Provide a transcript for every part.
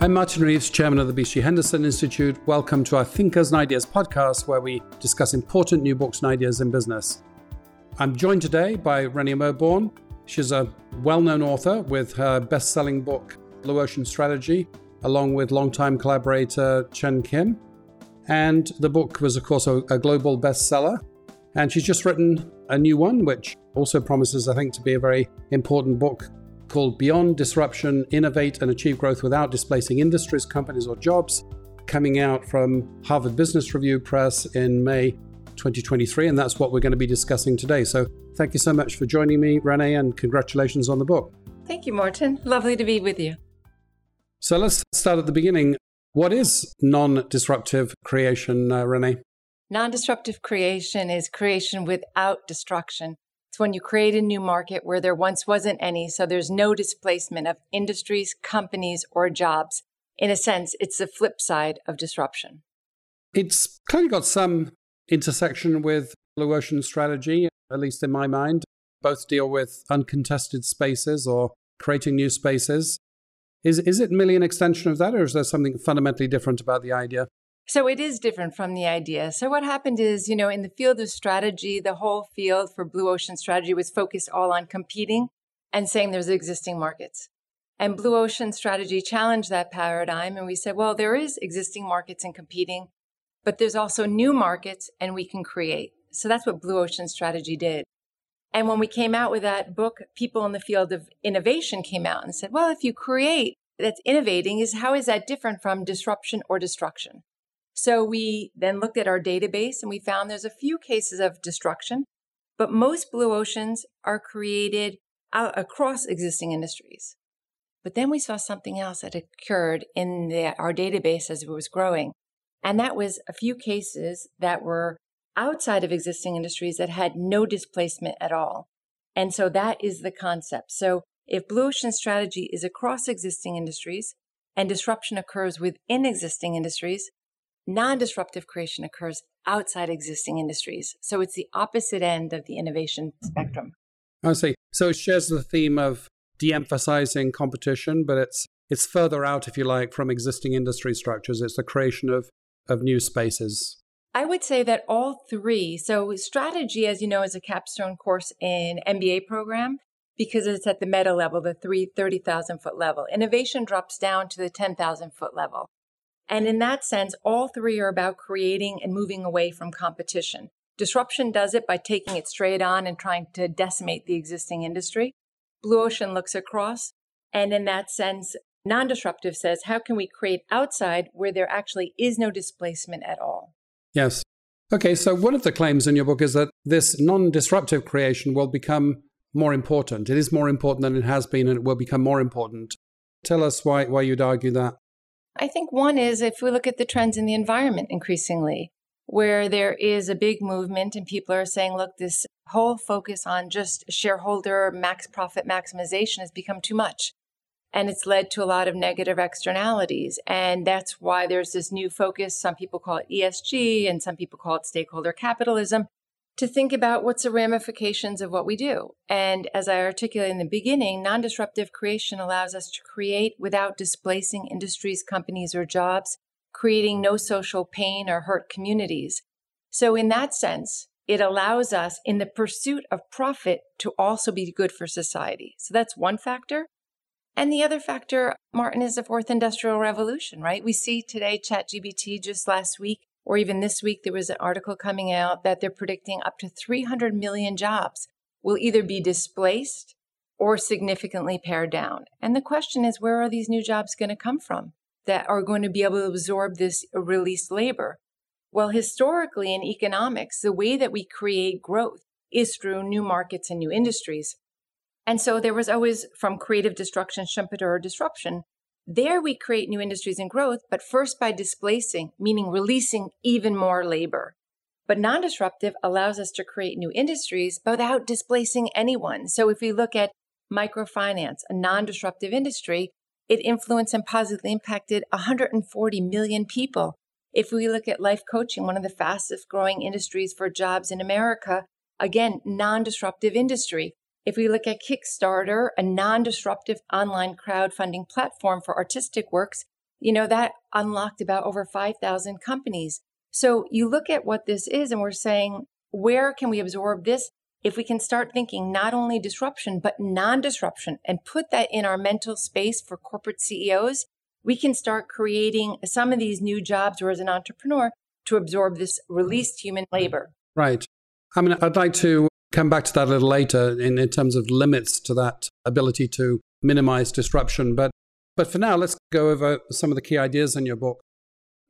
I'm Martin Reeves, Chairman of the BCG Henderson Institute. Welcome to our Thinkers and Ideas podcast, where we discuss important new books and ideas in business. I'm joined today by Renee Mauborgne. She's a well known author with her best selling book, Blue Ocean Strategy, along with longtime collaborator Chan Kim. And the book was, of course, a, a global bestseller. And she's just written a new one, which also promises, I think, to be a very important book called Beyond Disruption Innovate and Achieve Growth Without Displacing Industries, Companies, or Jobs, coming out from Harvard Business Review Press in May 2023. And that's what we're going to be discussing today. So thank you so much for joining me, Renee, and congratulations on the book. Thank you, Martin. Lovely to be with you. So let's start at the beginning. What is non disruptive creation, uh, Renee? Non disruptive creation is creation without destruction. It's when you create a new market where there once wasn't any, so there's no displacement of industries, companies, or jobs. In a sense, it's the flip side of disruption. It's of got some intersection with Blue Ocean strategy, at least in my mind. Both deal with uncontested spaces or creating new spaces. Is, is it merely an extension of that, or is there something fundamentally different about the idea? So it is different from the idea. So what happened is, you know, in the field of strategy, the whole field for blue ocean strategy was focused all on competing and saying there's existing markets. And blue ocean strategy challenged that paradigm. And we said, well, there is existing markets and competing, but there's also new markets and we can create. So that's what blue ocean strategy did. And when we came out with that book, people in the field of innovation came out and said, well, if you create that's innovating is how is that different from disruption or destruction? So we then looked at our database and we found there's a few cases of destruction, but most blue oceans are created across existing industries. But then we saw something else that occurred in the, our database as it was growing. And that was a few cases that were outside of existing industries that had no displacement at all. And so that is the concept. So if blue ocean strategy is across existing industries and disruption occurs within existing industries, non disruptive creation occurs outside existing industries. So it's the opposite end of the innovation spectrum. I see. So it shares the theme of de emphasizing competition, but it's it's further out, if you like, from existing industry structures. It's the creation of, of new spaces. I would say that all three. So, strategy, as you know, is a capstone course in MBA program because it's at the meta level, the three, 30,000 foot level. Innovation drops down to the 10,000 foot level. And in that sense, all three are about creating and moving away from competition. Disruption does it by taking it straight on and trying to decimate the existing industry. Blue Ocean looks across. And in that sense, non disruptive says, how can we create outside where there actually is no displacement at all? Yes. Okay, so one of the claims in your book is that this non disruptive creation will become more important. It is more important than it has been, and it will become more important. Tell us why, why you'd argue that. I think one is if we look at the trends in the environment increasingly, where there is a big movement and people are saying, look, this whole focus on just shareholder max profit maximization has become too much. And it's led to a lot of negative externalities. And that's why there's this new focus. Some people call it ESG and some people call it stakeholder capitalism to think about what's the ramifications of what we do. And as I articulated in the beginning, non disruptive creation allows us to create without displacing industries, companies, or jobs, creating no social pain or hurt communities. So, in that sense, it allows us in the pursuit of profit to also be good for society. So, that's one factor. And the other factor, Martin, is the fourth industrial revolution, right? We see today ChatGPT just last week or even this week, there was an article coming out that they're predicting up to 300 million jobs will either be displaced or significantly pared down. And the question is, where are these new jobs going to come from that are going to be able to absorb this released labor? Well, historically in economics, the way that we create growth is through new markets and new industries. And so there was always from creative destruction, Schumpeter, disruption, there we create new industries and growth, but first by displacing, meaning releasing even more labor. But non disruptive allows us to create new industries without displacing anyone. So if we look at microfinance, a non disruptive industry, it influenced and positively impacted 140 million people. If we look at life coaching, one of the fastest growing industries for jobs in America, again, non disruptive industry. If we look at Kickstarter, a non disruptive online crowdfunding platform for artistic works, you know, that unlocked about over 5,000 companies. So you look at what this is and we're saying, where can we absorb this? If we can start thinking not only disruption, but non disruption and put that in our mental space for corporate CEOs, we can start creating some of these new jobs or as an entrepreneur to absorb this released human labor. Right. I mean, I'd like to come back to that a little later in, in terms of limits to that ability to minimize disruption. But, but for now, let's go over some of the key ideas in your book.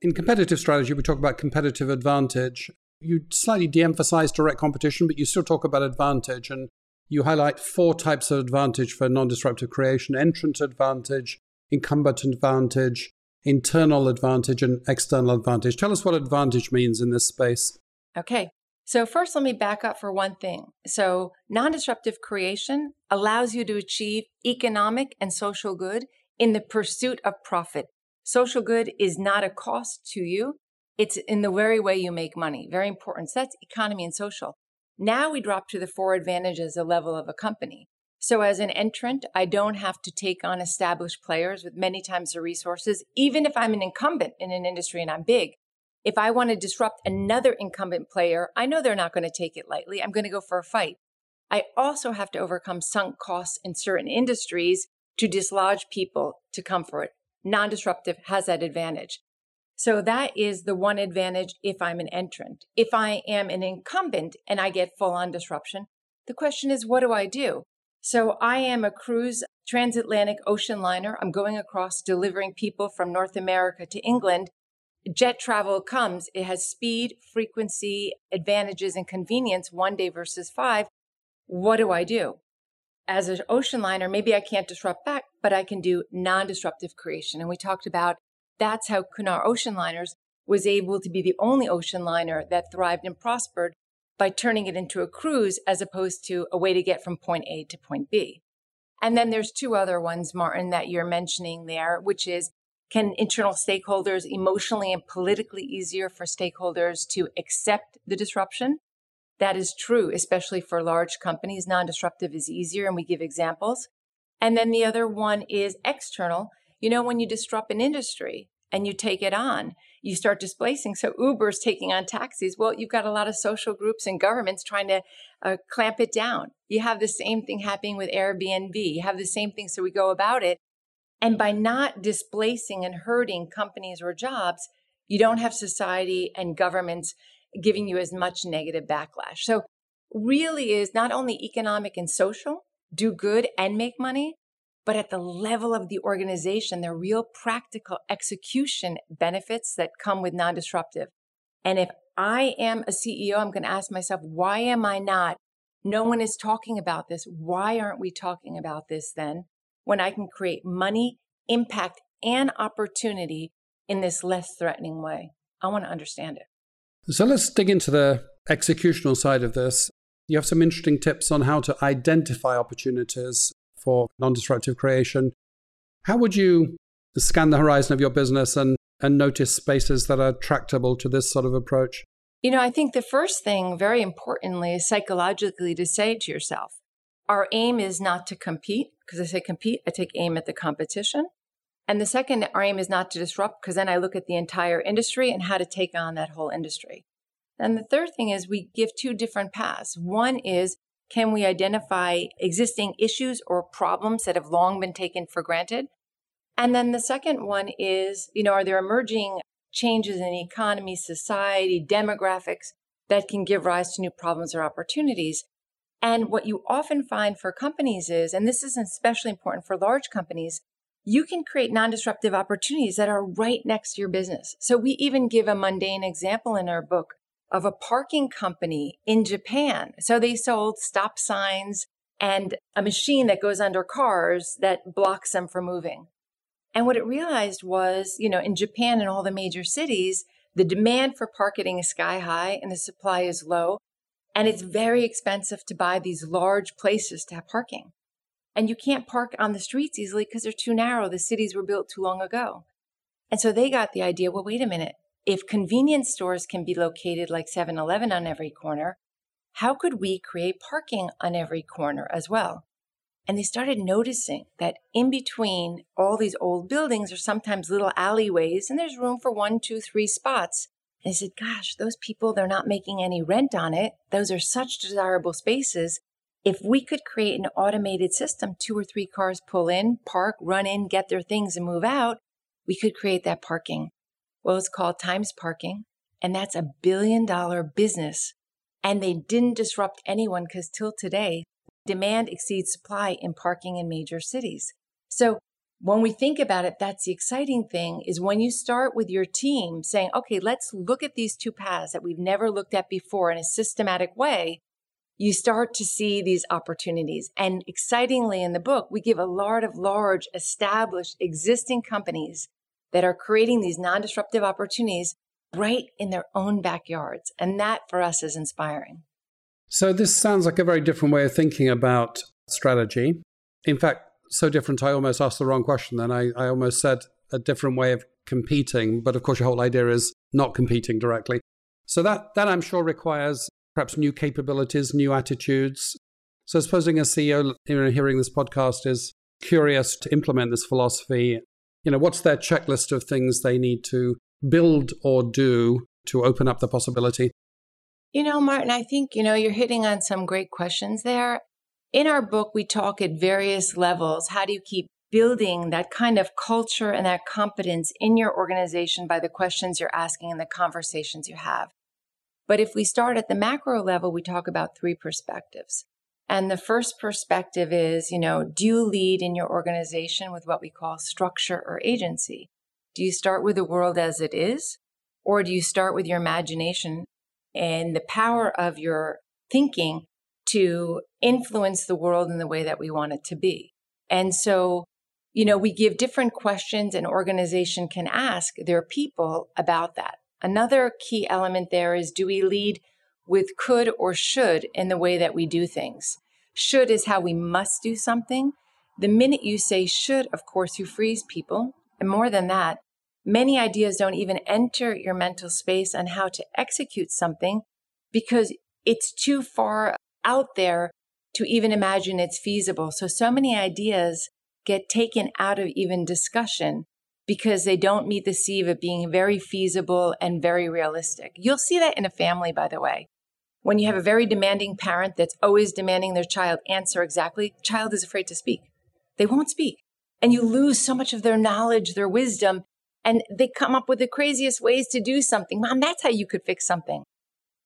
In competitive strategy, we talk about competitive advantage. You slightly de emphasize direct competition, but you still talk about advantage. And you highlight four types of advantage for non disruptive creation entrant advantage, incumbent advantage, internal advantage, and external advantage. Tell us what advantage means in this space. Okay. So, first, let me back up for one thing. So, non disruptive creation allows you to achieve economic and social good in the pursuit of profit. Social good is not a cost to you, it's in the very way you make money. Very important. So, that's economy and social. Now we drop to the four advantages, the level of a company. So, as an entrant, I don't have to take on established players with many times the resources, even if I'm an incumbent in an industry and I'm big. If I want to disrupt another incumbent player, I know they're not going to take it lightly. I'm going to go for a fight. I also have to overcome sunk costs in certain industries to dislodge people to come for it. Non disruptive has that advantage. So that is the one advantage if I'm an entrant. If I am an incumbent and I get full on disruption, the question is, what do I do? So I am a cruise transatlantic ocean liner. I'm going across delivering people from North America to England jet travel comes, it has speed, frequency, advantages, and convenience one day versus five. What do I do? As an ocean liner, maybe I can't disrupt back, but I can do non disruptive creation. And we talked about that's how Cunard Ocean Liners was able to be the only ocean liner that thrived and prospered by turning it into a cruise as opposed to a way to get from point A to point B. And then there's two other ones, Martin, that you're mentioning there, which is can internal stakeholders emotionally and politically easier for stakeholders to accept the disruption? That is true, especially for large companies. Non disruptive is easier, and we give examples. And then the other one is external. You know, when you disrupt an industry and you take it on, you start displacing. So Uber's taking on taxis. Well, you've got a lot of social groups and governments trying to uh, clamp it down. You have the same thing happening with Airbnb. You have the same thing. So we go about it and by not displacing and hurting companies or jobs, you don't have society and governments giving you as much negative backlash. So, really is not only economic and social, do good and make money, but at the level of the organization, the real practical execution benefits that come with non disruptive. And if I am a CEO, I'm going to ask myself, why am I not? No one is talking about this. Why aren't we talking about this then? When I can create money, impact, and opportunity in this less threatening way. I want to understand it. So let's dig into the executional side of this. You have some interesting tips on how to identify opportunities for non disruptive creation. How would you scan the horizon of your business and, and notice spaces that are tractable to this sort of approach? You know, I think the first thing, very importantly, is psychologically to say to yourself, our aim is not to compete because I say compete, I take aim at the competition. And the second, our aim is not to disrupt because then I look at the entire industry and how to take on that whole industry. And the third thing is we give two different paths. One is can we identify existing issues or problems that have long been taken for granted? And then the second one is, you know, are there emerging changes in the economy, society, demographics that can give rise to new problems or opportunities? And what you often find for companies is, and this is especially important for large companies, you can create non disruptive opportunities that are right next to your business. So we even give a mundane example in our book of a parking company in Japan. So they sold stop signs and a machine that goes under cars that blocks them from moving. And what it realized was, you know, in Japan and all the major cities, the demand for parking is sky high and the supply is low. And it's very expensive to buy these large places to have parking. And you can't park on the streets easily because they're too narrow. The cities were built too long ago. And so they got the idea well, wait a minute. If convenience stores can be located like 7 Eleven on every corner, how could we create parking on every corner as well? And they started noticing that in between all these old buildings are sometimes little alleyways and there's room for one, two, three spots. And they said, gosh, those people, they're not making any rent on it. Those are such desirable spaces. If we could create an automated system, two or three cars pull in, park, run in, get their things and move out, we could create that parking. Well, it's called Times Parking, and that's a billion dollar business. And they didn't disrupt anyone because till today, demand exceeds supply in parking in major cities. So when we think about it, that's the exciting thing is when you start with your team saying, okay, let's look at these two paths that we've never looked at before in a systematic way you start to see these opportunities. And excitingly in the book, we give a lot of large, established, existing companies that are creating these non disruptive opportunities right in their own backyards. And that for us is inspiring. So, this sounds like a very different way of thinking about strategy. In fact, so different, I almost asked the wrong question then. I, I almost said a different way of competing. But of course, your whole idea is not competing directly. So, that, that I'm sure requires perhaps new capabilities, new attitudes. So, supposing a CEO you know, hearing this podcast is curious to implement this philosophy, you know, what's their checklist of things they need to build or do to open up the possibility? You know, Martin, I think, you know, you're hitting on some great questions there. In our book, we talk at various levels. How do you keep building that kind of culture and that competence in your organization by the questions you're asking and the conversations you have? But if we start at the macro level, we talk about three perspectives. And the first perspective is, you know, do you lead in your organization with what we call structure or agency? Do you start with the world as it is? Or do you start with your imagination and the power of your thinking to influence the world in the way that we want it to be? And so, you know, we give different questions an organization can ask their people about that. Another key element there is do we lead with could or should in the way that we do things? Should is how we must do something. The minute you say should, of course, you freeze people. And more than that, many ideas don't even enter your mental space on how to execute something because it's too far out there to even imagine it's feasible. So, so many ideas get taken out of even discussion because they don't meet the sieve of being very feasible and very realistic. You'll see that in a family, by the way. When you have a very demanding parent that's always demanding their child answer exactly, child is afraid to speak. They won't speak. And you lose so much of their knowledge, their wisdom, and they come up with the craziest ways to do something. Mom, that's how you could fix something.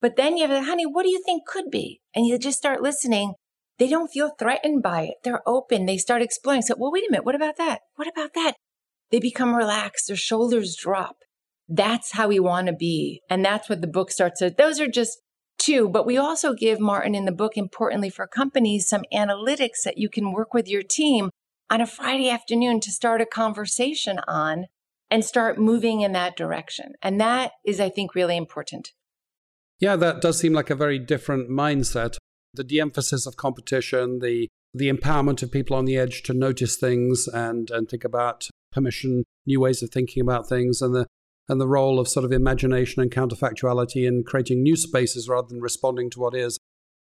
But then you have, honey, what do you think could be? And you just start listening. They don't feel threatened by it. They're open. They start exploring. So, well, wait a minute. What about that? What about that? they become relaxed, their shoulders drop. That's how we want to be. And that's what the book starts with. Those are just two, but we also give Martin in the book, importantly for companies, some analytics that you can work with your team on a Friday afternoon to start a conversation on and start moving in that direction. And that is, I think, really important. Yeah, that does seem like a very different mindset. The de emphasis of competition, the the empowerment of people on the edge to notice things and, and think about permission, new ways of thinking about things, and the and the role of sort of imagination and counterfactuality in creating new spaces rather than responding to what is.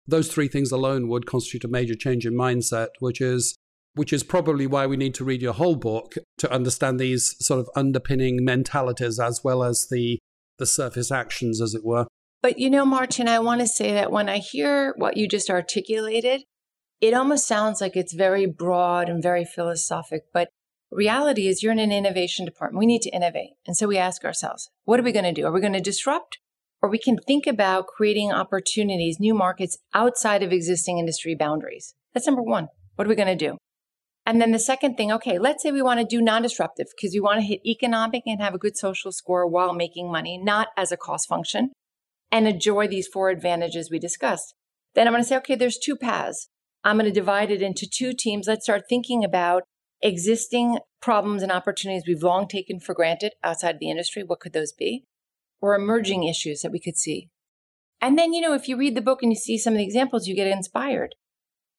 Those three things alone would constitute a major change in mindset, which is which is probably why we need to read your whole book to understand these sort of underpinning mentalities as well as the the surface actions, as it were. But you know, Martin, I want to say that when I hear what you just articulated, it almost sounds like it's very broad and very philosophic, but Reality is you're in an innovation department. We need to innovate. And so we ask ourselves, what are we going to do? Are we going to disrupt? Or we can think about creating opportunities, new markets outside of existing industry boundaries. That's number one. What are we going to do? And then the second thing, okay, let's say we want to do non disruptive because we want to hit economic and have a good social score while making money, not as a cost function, and enjoy these four advantages we discussed. Then I'm going to say, okay, there's two paths. I'm going to divide it into two teams. Let's start thinking about existing problems and opportunities we've long taken for granted outside of the industry. What could those be? Or emerging issues that we could see. And then, you know, if you read the book and you see some of the examples, you get inspired.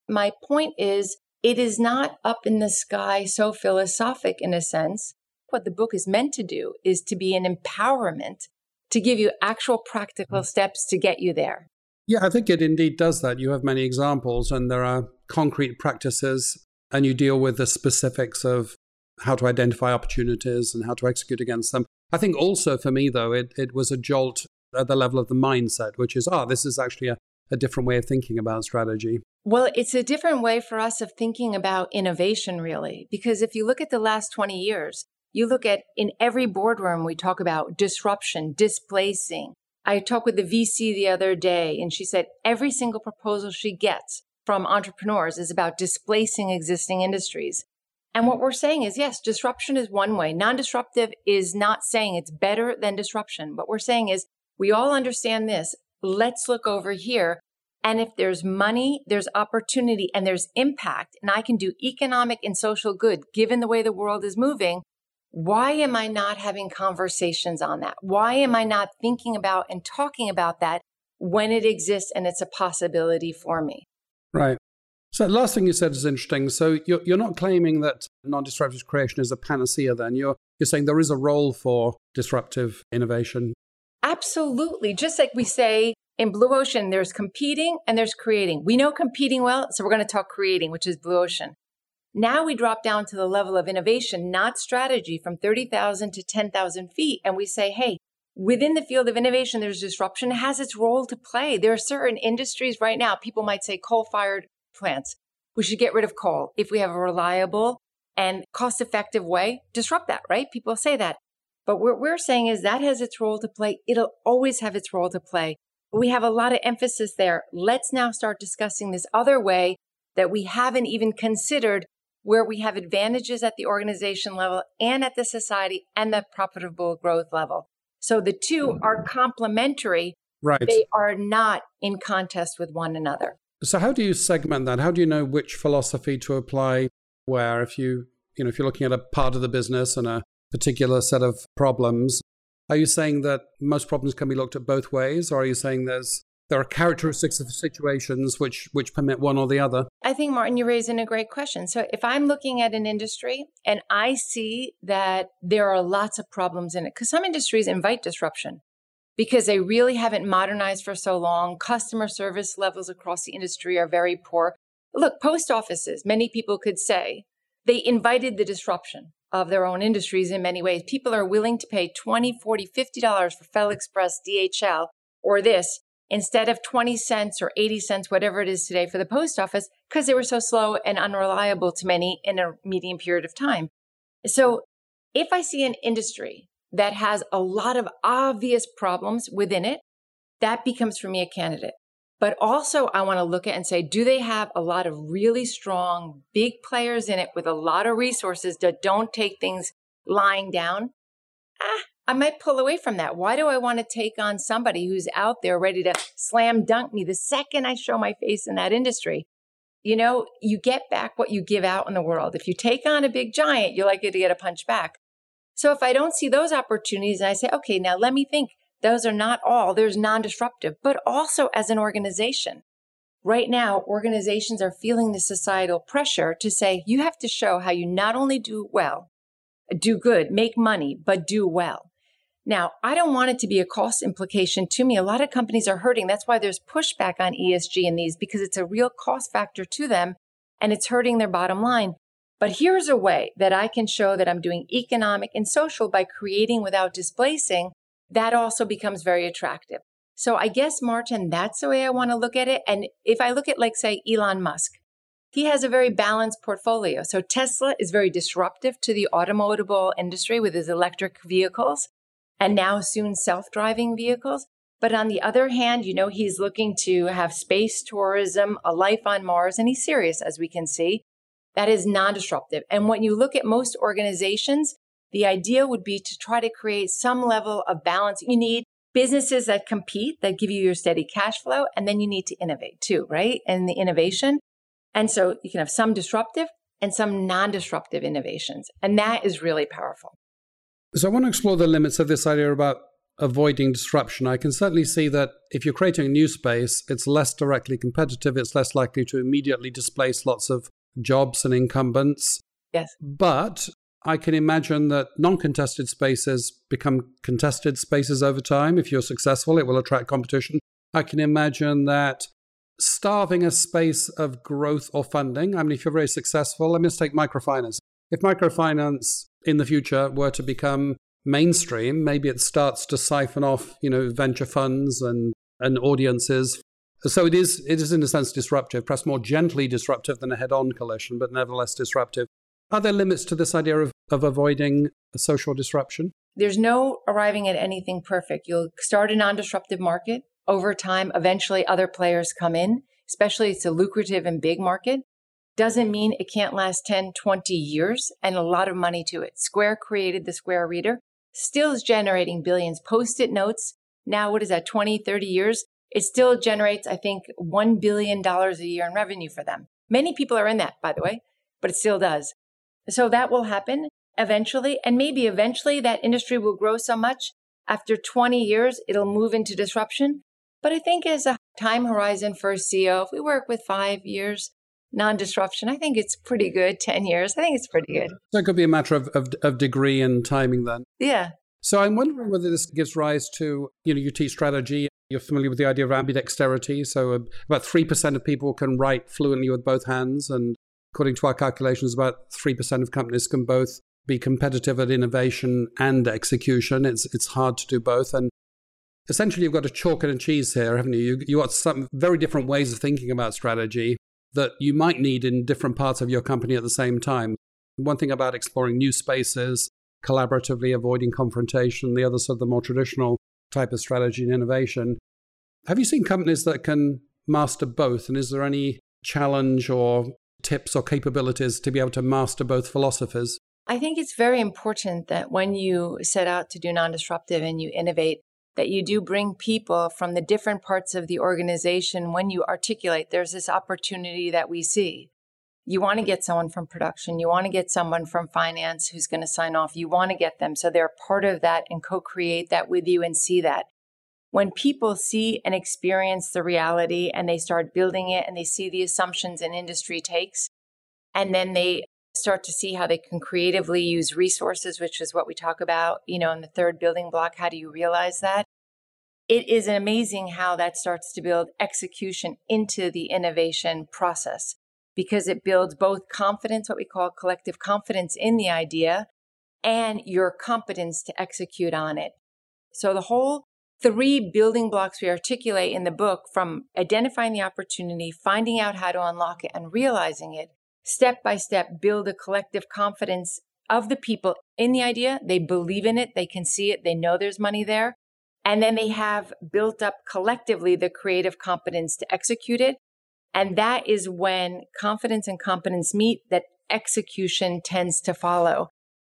My point is, it is not up in the sky so philosophic in a sense. What the book is meant to do is to be an empowerment to give you actual practical steps to get you there. Yeah, I think it indeed does that. You have many examples, and there are concrete practices and you deal with the specifics of how to identify opportunities and how to execute against them. I think also for me, though, it, it was a jolt at the level of the mindset, which is, ah, oh, this is actually a, a different way of thinking about strategy. Well, it's a different way for us of thinking about innovation, really, because if you look at the last 20 years, you look at in every boardroom, we talk about disruption, displacing. I talked with the VC the other day, and she said every single proposal she gets from entrepreneurs is about displacing existing industries. And what we're saying is, yes, disruption is one way. Non disruptive is not saying it's better than disruption. What we're saying is, we all understand this. Let's look over here. And if there's money, there's opportunity, and there's impact, and I can do economic and social good given the way the world is moving, why am I not having conversations on that? Why am I not thinking about and talking about that when it exists and it's a possibility for me? Right. So the last thing you said is interesting. So you're, you're not claiming that non-disruptive creation is a panacea then. You're, you're saying there is a role for disruptive innovation. Absolutely. Just like we say in Blue Ocean, there's competing and there's creating. We know competing well, so we're going to talk creating, which is Blue Ocean. Now we drop down to the level of innovation, not strategy from 30,000 to 10,000 feet. And we say, hey, within the field of innovation, there's disruption, has its role to play. There are certain industries right now, people might say coal fired plants. We should get rid of coal. If we have a reliable and cost effective way, disrupt that, right? People say that. But what we're saying is that has its role to play. It'll always have its role to play. We have a lot of emphasis there. Let's now start discussing this other way that we haven't even considered where we have advantages at the organization level and at the society and the profitable growth level. So the two mm. are complementary. Right. They are not in contest with one another. So how do you segment that? How do you know which philosophy to apply where if you you know if you're looking at a part of the business and a particular set of problems, are you saying that most problems can be looked at both ways or are you saying there's there are characteristics of situations which which permit one or the other. I think Martin, you're raising a great question. So if I'm looking at an industry and I see that there are lots of problems in it, because some industries invite disruption because they really haven't modernized for so long. Customer service levels across the industry are very poor. Look, post offices, many people could say they invited the disruption of their own industries in many ways. People are willing to pay 20, 40, 50 dollars for FedExpress, DHL, or this instead of 20 cents or 80 cents, whatever it is today for the post office, because they were so slow and unreliable to many in a medium period of time. So if I see an industry that has a lot of obvious problems within it, that becomes for me a candidate. But also, I want to look at and say, do they have a lot of really strong, big players in it with a lot of resources that don't take things lying down? I might pull away from that. Why do I want to take on somebody who's out there ready to slam dunk me the second I show my face in that industry? You know, you get back what you give out in the world. If you take on a big giant, you're likely to get a punch back. So if I don't see those opportunities and I say, okay, now let me think, those are not all, there's non disruptive, but also as an organization. Right now, organizations are feeling the societal pressure to say, you have to show how you not only do well, do good, make money, but do well. Now, I don't want it to be a cost implication to me. A lot of companies are hurting. That's why there's pushback on ESG in these because it's a real cost factor to them and it's hurting their bottom line. But here's a way that I can show that I'm doing economic and social by creating without displacing. That also becomes very attractive. So I guess, Martin, that's the way I want to look at it. And if I look at, like, say, Elon Musk, he has a very balanced portfolio. So Tesla is very disruptive to the automotive industry with his electric vehicles and now soon self driving vehicles. But on the other hand, you know, he's looking to have space tourism, a life on Mars, and he's serious, as we can see. That is non disruptive. And when you look at most organizations, the idea would be to try to create some level of balance. You need businesses that compete, that give you your steady cash flow, and then you need to innovate too, right? And the innovation. And so you can have some disruptive and some non disruptive innovations. And that is really powerful. So I want to explore the limits of this idea about avoiding disruption. I can certainly see that if you're creating a new space, it's less directly competitive, it's less likely to immediately displace lots of jobs and incumbents. Yes. But I can imagine that non contested spaces become contested spaces over time. If you're successful, it will attract competition. I can imagine that starving a space of growth or funding? I mean, if you're very successful, let me just take microfinance. If microfinance in the future were to become mainstream, maybe it starts to siphon off, you know, venture funds and, and audiences. So it is, it is in a sense disruptive, perhaps more gently disruptive than a head-on collision, but nevertheless disruptive. Are there limits to this idea of, of avoiding social disruption? There's no arriving at anything perfect. You'll start a non-disruptive market. Over time, eventually other players come in, especially it's a lucrative and big market. Doesn't mean it can't last 10, 20 years and a lot of money to it. Square created the Square Reader still is generating billions. Post it notes, now, what is that, 20, 30 years? It still generates, I think, $1 billion a year in revenue for them. Many people are in that, by the way, but it still does. So that will happen eventually. And maybe eventually that industry will grow so much after 20 years, it'll move into disruption. But I think as a time horizon for a CEO, if we work with five years, non disruption, I think it's pretty good. 10 years, I think it's pretty good. So it could be a matter of, of, of degree and timing then. Yeah. So I'm wondering whether this gives rise to, you know, you teach strategy. You're familiar with the idea of ambidexterity. So about 3% of people can write fluently with both hands. And according to our calculations, about 3% of companies can both be competitive at innovation and execution. It's, it's hard to do both. And essentially, you've got a chalk and a cheese here, haven't you? you you've got some very different ways of thinking about strategy that you might need in different parts of your company at the same time. One thing about exploring new spaces, collaboratively avoiding confrontation, the other sort of the more traditional type of strategy and innovation. Have you seen companies that can master both? And is there any challenge or tips or capabilities to be able to master both philosophies? I think it's very important that when you set out to do non disruptive and you innovate, that you do bring people from the different parts of the organization when you articulate there's this opportunity that we see. You want to get someone from production, you want to get someone from finance who's going to sign off, you want to get them so they're part of that and co create that with you and see that. When people see and experience the reality and they start building it and they see the assumptions an industry takes, and then they start to see how they can creatively use resources, which is what we talk about, you know, in the third building block. How do you realize that? It is amazing how that starts to build execution into the innovation process because it builds both confidence, what we call collective confidence in the idea, and your competence to execute on it. So the whole three building blocks we articulate in the book from identifying the opportunity, finding out how to unlock it, and realizing it step by step build a collective confidence of the people in the idea. They believe in it, they can see it, they know there's money there. And then they have built up collectively the creative competence to execute it. And that is when confidence and competence meet, that execution tends to follow.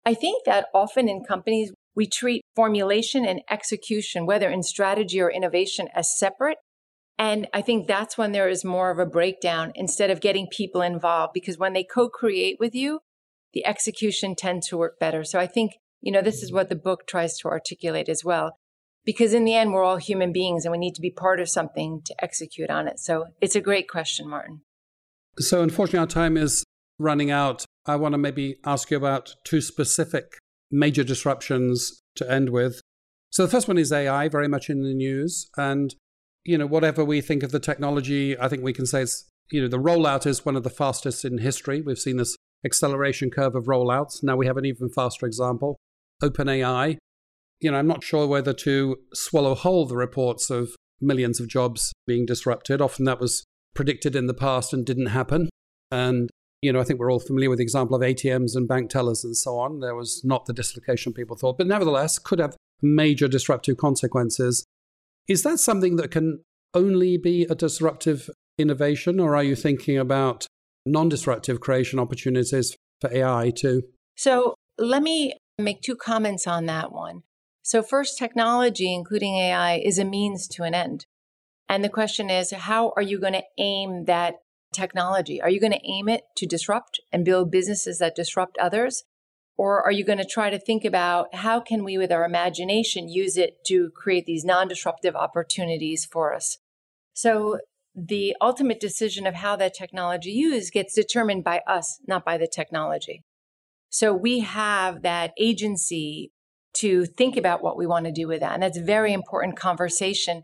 I think that often in companies, we treat formulation and execution, whether in strategy or innovation, as separate. And I think that's when there is more of a breakdown instead of getting people involved, because when they co create with you, the execution tends to work better. So I think, you know, this is what the book tries to articulate as well. Because in the end, we're all human beings and we need to be part of something to execute on it. So it's a great question, Martin. So, unfortunately, our time is running out. I want to maybe ask you about two specific major disruptions to end with. So, the first one is AI, very much in the news. And you know, whatever we think of the technology, I think we can say it's, you know, the rollout is one of the fastest in history. We've seen this acceleration curve of rollouts. Now we have an even faster example, OpenAI. You know, I'm not sure whether to swallow whole the reports of millions of jobs being disrupted. Often that was predicted in the past and didn't happen. And, you know, I think we're all familiar with the example of ATMs and bank tellers and so on. There was not the dislocation people thought, but nevertheless could have major disruptive consequences. Is that something that can only be a disruptive innovation, or are you thinking about non disruptive creation opportunities for AI too? So let me make two comments on that one. So, first, technology, including AI, is a means to an end. And the question is, how are you going to aim that technology? Are you going to aim it to disrupt and build businesses that disrupt others? Or are you going to try to think about how can we, with our imagination, use it to create these non disruptive opportunities for us? So the ultimate decision of how that technology used gets determined by us, not by the technology. So we have that agency to think about what we want to do with that. And that's a very important conversation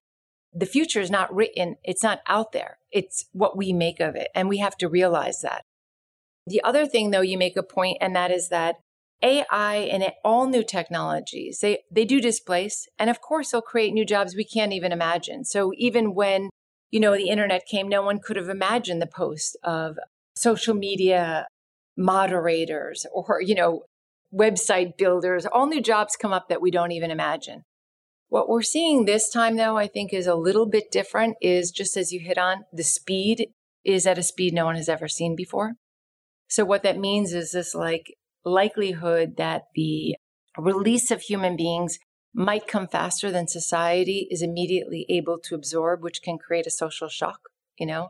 the future is not written, it's not out there. It's what we make of it. And we have to realize that. The other thing, though, you make a point, and that is that AI and all new technologies, they, they do displace. And of course, they'll create new jobs we can't even imagine. So even when, you know, the internet came, no one could have imagined the post of social media moderators or, you know, website builders. All new jobs come up that we don't even imagine. What we're seeing this time, though, I think is a little bit different, is just as you hit on, the speed is at a speed no one has ever seen before. So, what that means is this like likelihood that the release of human beings might come faster than society is immediately able to absorb, which can create a social shock, you know?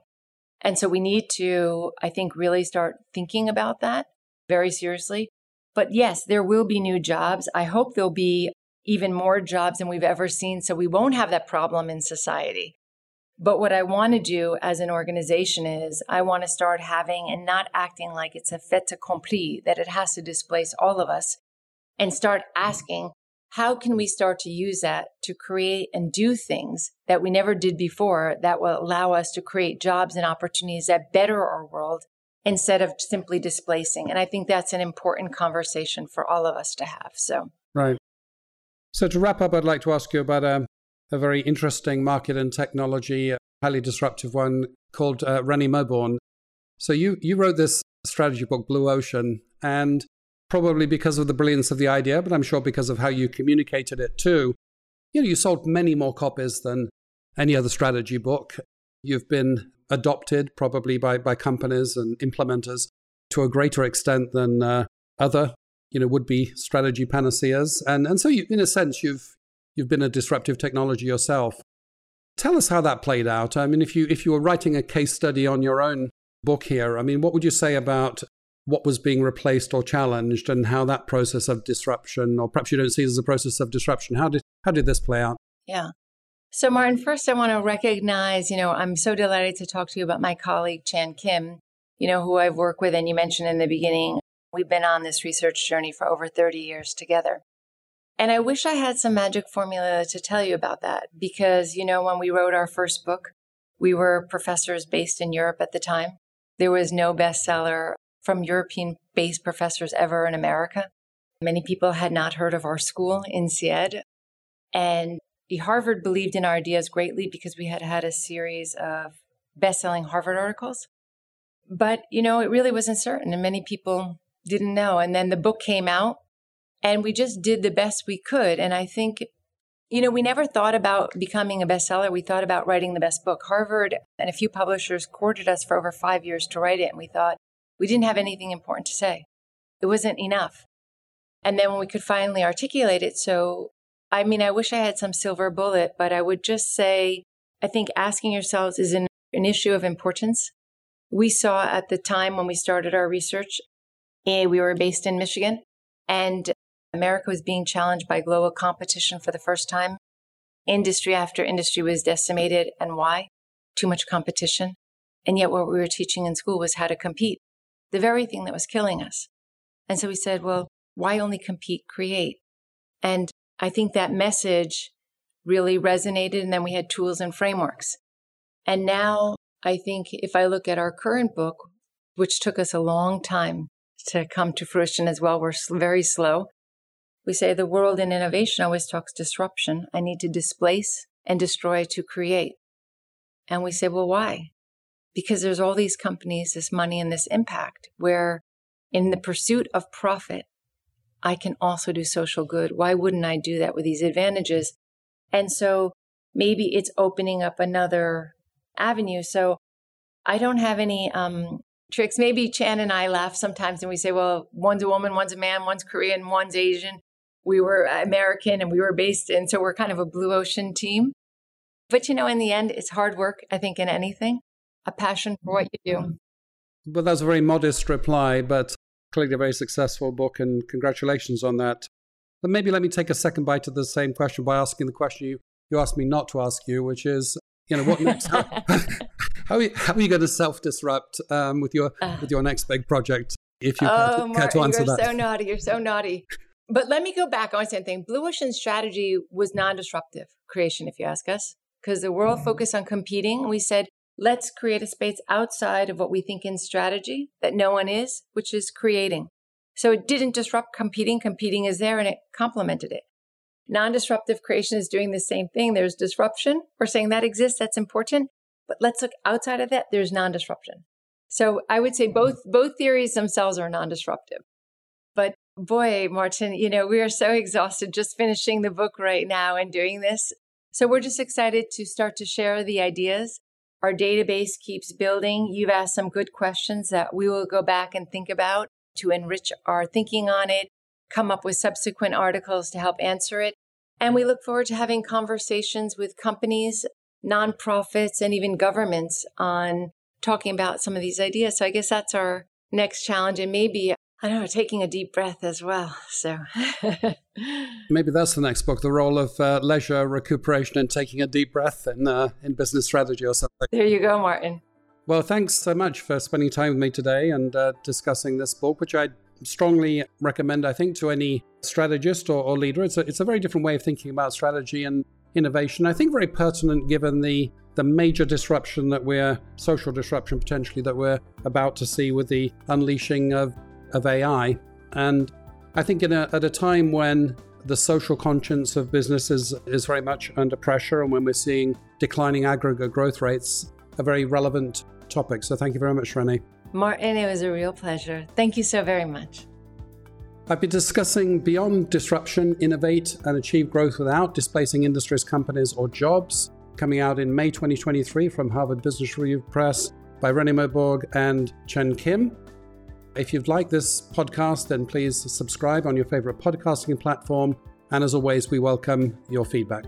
And so we need to, I think, really start thinking about that very seriously. But yes, there will be new jobs. I hope there'll be even more jobs than we've ever seen. So we won't have that problem in society. But what I want to do as an organization is I want to start having and not acting like it's a fait accompli, that it has to displace all of us, and start asking, how can we start to use that to create and do things that we never did before that will allow us to create jobs and opportunities that better our world instead of simply displacing? And I think that's an important conversation for all of us to have. So, right. So, to wrap up, I'd like to ask you about um, a very interesting market and technology, a highly disruptive one called uh, Renee Mauborgne. So, you, you wrote this strategy book, Blue Ocean, and probably because of the brilliance of the idea, but I'm sure because of how you communicated it too, you know, you sold many more copies than any other strategy book. You've been adopted probably by, by companies and implementers to a greater extent than uh, other you know would be strategy panaceas and and so you, in a sense you've you've been a disruptive technology yourself. Tell us how that played out. I mean if you if you were writing a case study on your own book here i mean what would you say about what was being replaced or challenged and how that process of disruption or perhaps you don't see it as a process of disruption how did how did this play out? Yeah. So martin first i want to recognize you know i'm so delighted to talk to you about my colleague chan kim you know who i've worked with and you mentioned in the beginning We've been on this research journey for over 30 years together. And I wish I had some magic formula to tell you about that because, you know, when we wrote our first book, we were professors based in Europe at the time. There was no bestseller from European based professors ever in America. Many people had not heard of our school, INSEAD. And Harvard believed in our ideas greatly because we had had a series of best selling Harvard articles. But, you know, it really wasn't certain. And many people didn't know. And then the book came out and we just did the best we could. And I think, you know, we never thought about becoming a bestseller. We thought about writing the best book. Harvard and a few publishers courted us for over five years to write it. And we thought we didn't have anything important to say. It wasn't enough. And then when we could finally articulate it, so I mean, I wish I had some silver bullet, but I would just say, I think asking yourselves is an, an issue of importance. We saw at the time when we started our research and we were based in Michigan, and America was being challenged by global competition for the first time. Industry after industry was decimated. And why? Too much competition. And yet, what we were teaching in school was how to compete, the very thing that was killing us. And so we said, well, why only compete, create? And I think that message really resonated. And then we had tools and frameworks. And now I think if I look at our current book, which took us a long time to come to fruition as well. We're very slow. We say the world in innovation always talks disruption. I need to displace and destroy to create. And we say, well, why? Because there's all these companies, this money, and this impact where in the pursuit of profit, I can also do social good. Why wouldn't I do that with these advantages? And so maybe it's opening up another avenue. So I don't have any um, tricks. Maybe Chan and I laugh sometimes and we say, well, one's a woman, one's a man, one's Korean, one's Asian. We were American and we were based in, so we're kind of a blue ocean team. But you know, in the end, it's hard work, I think, in anything, a passion for what you do. Well, that's a very modest reply, but clearly a very successful book, and congratulations on that. But maybe let me take a second bite of the same question by asking the question you, you asked me not to ask you, which is, you know, what next? How are you, how are you going to self disrupt um, with your uh, with your next big project? If you oh, care, care to answer that? you're that. so naughty. You're so naughty. But let me go back on something. Blue Ocean strategy was non disruptive creation, if you ask us, because the world focused on competing. We said, let's create a space outside of what we think in strategy that no one is, which is creating. So it didn't disrupt competing. Competing is there and it complemented it. Non disruptive creation is doing the same thing. There's disruption. We're saying that exists. That's important. But let's look outside of that. There's non disruption. So I would say both, both theories themselves are non disruptive. But boy, Martin, you know, we are so exhausted just finishing the book right now and doing this. So we're just excited to start to share the ideas. Our database keeps building. You've asked some good questions that we will go back and think about to enrich our thinking on it, come up with subsequent articles to help answer it. And we look forward to having conversations with companies, nonprofits, and even governments on talking about some of these ideas. So I guess that's our next challenge. And maybe, I know, taking a deep breath as well. So maybe that's the next book the role of uh, leisure, recuperation, and taking a deep breath in, uh, in business strategy or something. There you go, Martin. Well, thanks so much for spending time with me today and uh, discussing this book, which I strongly recommend, I think, to any strategist or, or leader. It's a, it's a very different way of thinking about strategy and innovation. I think very pertinent given the the major disruption that we're social disruption potentially that we're about to see with the unleashing of of AI. And I think in a, at a time when the social conscience of businesses is very much under pressure and when we're seeing declining aggregate growth rates, a very relevant topic. So thank you very much, Renee. Martin, it was a real pleasure. Thank you so very much. I've been discussing Beyond Disruption, Innovate and Achieve Growth Without Displacing Industries, Companies, or Jobs, coming out in May 2023 from Harvard Business Review Press by Renee Mauborgne and Chan Kim. If you've liked this podcast, then please subscribe on your favorite podcasting platform. And as always, we welcome your feedback.